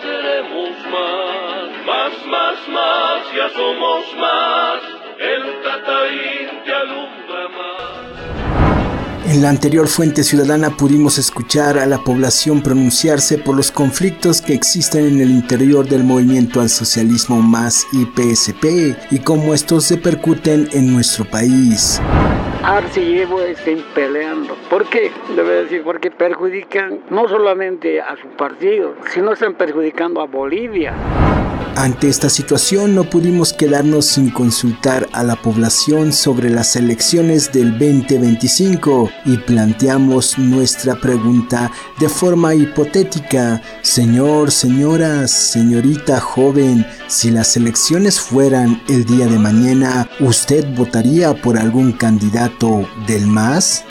seremos más, más, más. En la anterior fuente ciudadana pudimos escuchar a la población pronunciarse por los conflictos que existen en el interior del movimiento al socialismo más y PSP y cómo estos repercuten en nuestro país. Arce y Evo estén peleando. ¿Por qué? Debe decir, porque perjudican no solamente a su partido, sino están perjudicando a Bolivia. Ante esta situación no pudimos quedarnos sin consultar a la población sobre las elecciones del 2025 y planteamos nuestra pregunta de forma hipotética. Señor, señora, señorita joven, si las elecciones fueran el día de mañana, ¿usted votaría por algún candidato del MAS?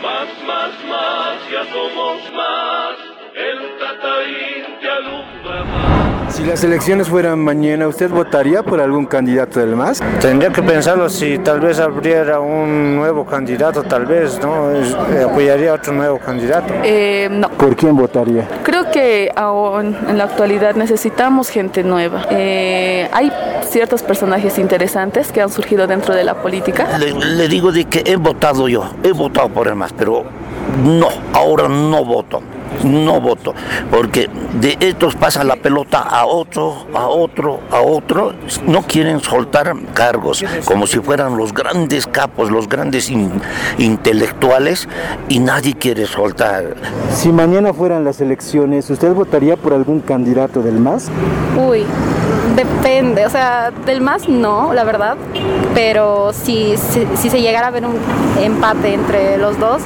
Si las elecciones fueran mañana, ¿usted votaría por algún candidato del MAS? Tendría que pensarlo si tal vez abriera un nuevo candidato, tal vez, ¿no? Eh, apoyaría a otro nuevo candidato. Eh, no, ¿Por quién votaría? creo que aún en la actualidad necesitamos gente nueva. Eh, hay ciertos personajes interesantes que han surgido dentro de la política. Le, le digo de que he votado yo, he votado por el MAS, pero no, ahora no voto, no voto, porque de estos pasa la pelota a otro, a otro, a otro, no quieren soltar cargos, como si fueran los grandes capos, los grandes in- intelectuales, y nadie quiere soltar. Si mañana fueran las elecciones, ¿usted votaría por algún candidato del MAS? Uy, depende, o sea, del más no, la verdad, pero si, si, si se llegara a ver un empate entre los dos,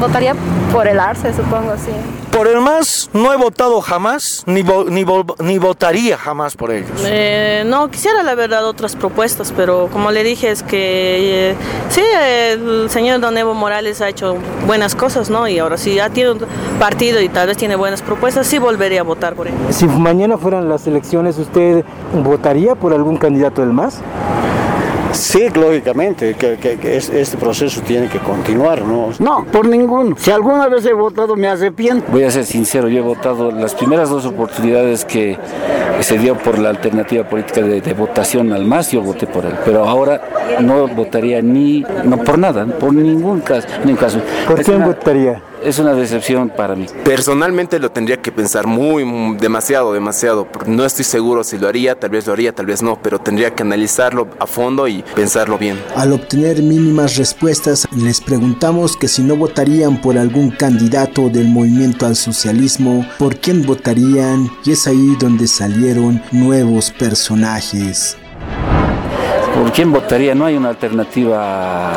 votaría por el Arce, supongo, sí. Por el MAS no he votado jamás, ni, vo- ni, vo- ni votaría jamás por ellos. Eh, no, quisiera la verdad otras propuestas, pero como le dije es que eh, sí, eh, el señor Don Evo Morales ha hecho buenas cosas, ¿no? Y ahora sí, ya tiene un partido y tal vez tiene buenas propuestas, sí volvería a votar por él. Si mañana fueran las elecciones, ¿usted votaría por algún candidato del MAS? Sí, lógicamente, que, que- que es- este proceso tiene que continuar, ¿no? No, por ninguno. Si alguna vez he votado, me arrepiento. Voy a ser sincero, yo he votado las primeras dos oportunidades que se dio por la alternativa política de, de votación al MAS, yo voté por él. Pero ahora no votaría ni, no por nada, por ningún caso. Ningún caso. ¿Por Es quién una- votaría? Es una decepción para mí. Personalmente lo tendría que pensar muy, muy- demasiado, demasiado. No estoy seguro si lo haría, tal vez lo haría, tal vez no, pero tendría que analizarlo a fondo y pensarlo bien. Al obtener mínimas respuestas, les preguntamos que si no votarían por algún candidato del movimiento al socialismo, ¿por quién votarían? Y es ahí donde salieron nuevos personajes. ¿Por quién votaría? No hay una alternativa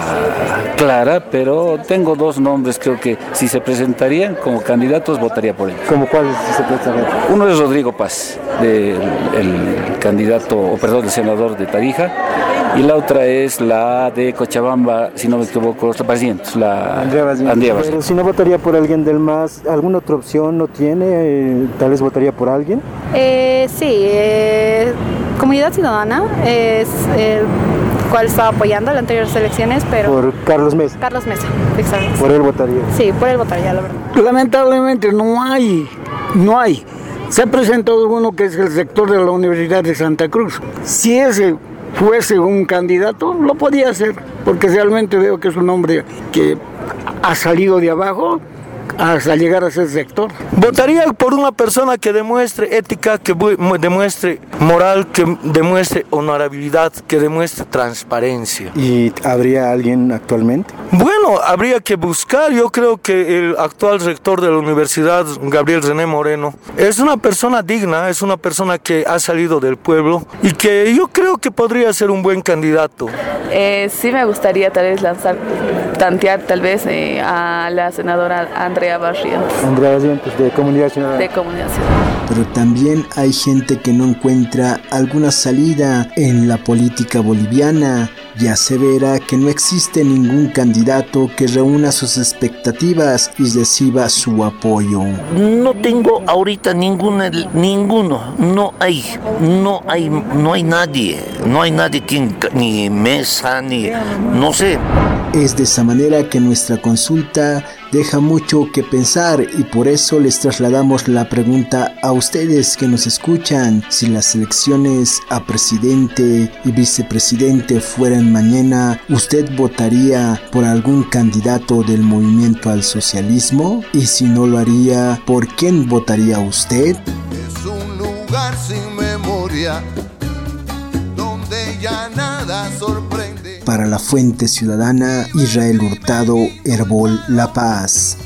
clara, pero tengo dos nombres, creo que si se presentarían como candidatos votaría por ellos. ¿Como cuál si se? Uno es Rodrigo Paz, del- el candidato, o perdón, el senador de Tarija, y la otra es la de Cochabamba, si no me equivoco, la Barrientos, la Andrea Pero si no votaría por alguien del MAS, ¿alguna otra opción no tiene? Eh, Tal vez votaría por alguien. Eh, sí, eh, Comunidad Ciudadana es el cual estaba apoyando las anteriores elecciones, pero... Por Carlos Mesa. Carlos Mesa, exacto. Por él votaría. Sí, por él votaría, la verdad. Lamentablemente no hay, no hay. Se ha presentado uno que es el sector de la Universidad de Santa Cruz. Si ese fuese un candidato, lo podía hacer, porque realmente veo que es un hombre que ha salido de abajo hasta llegar a ese sector. Votaría por una persona que demuestre ética, que demuestre moral, que demuestre honorabilidad, que demuestre transparencia. ¿Y habría alguien actualmente? Bueno, habría que buscar, yo creo que el actual rector de la universidad, Gabriel René Moreno, es una persona digna, es una persona que ha salido del pueblo y que yo creo que podría ser un buen candidato. Eh, sí me gustaría tal vez lanzar, tantear tal vez eh, a la senadora Andrea Barrientos Andrea Barrientos, de Comunidad Ciudadana. de Comunidad Ciudadana. Pero también hay gente que no encuentra alguna salida en la política boliviana y asevera que no existe ningún candidato que reúna sus expectativas y reciba su apoyo. No tengo ahorita ninguna, ninguno, no hay, no hay, no hay nadie, no hay nadie quien, ni mesa, ni, no sé. Es de esa manera que nuestra consulta deja mucho que pensar y por eso les trasladamos la pregunta a ustedes que nos escuchan. Si las elecciones a presidente y vicepresidente fueran mañana, ¿usted votaría por algún candidato del movimiento al socialismo? Y si no lo haría, ¿por quién votaría usted? Es un lugar sin memoria donde ya nada sorprende. Para la Fuente Ciudadana, Israel Hurtado, Herbol La Paz.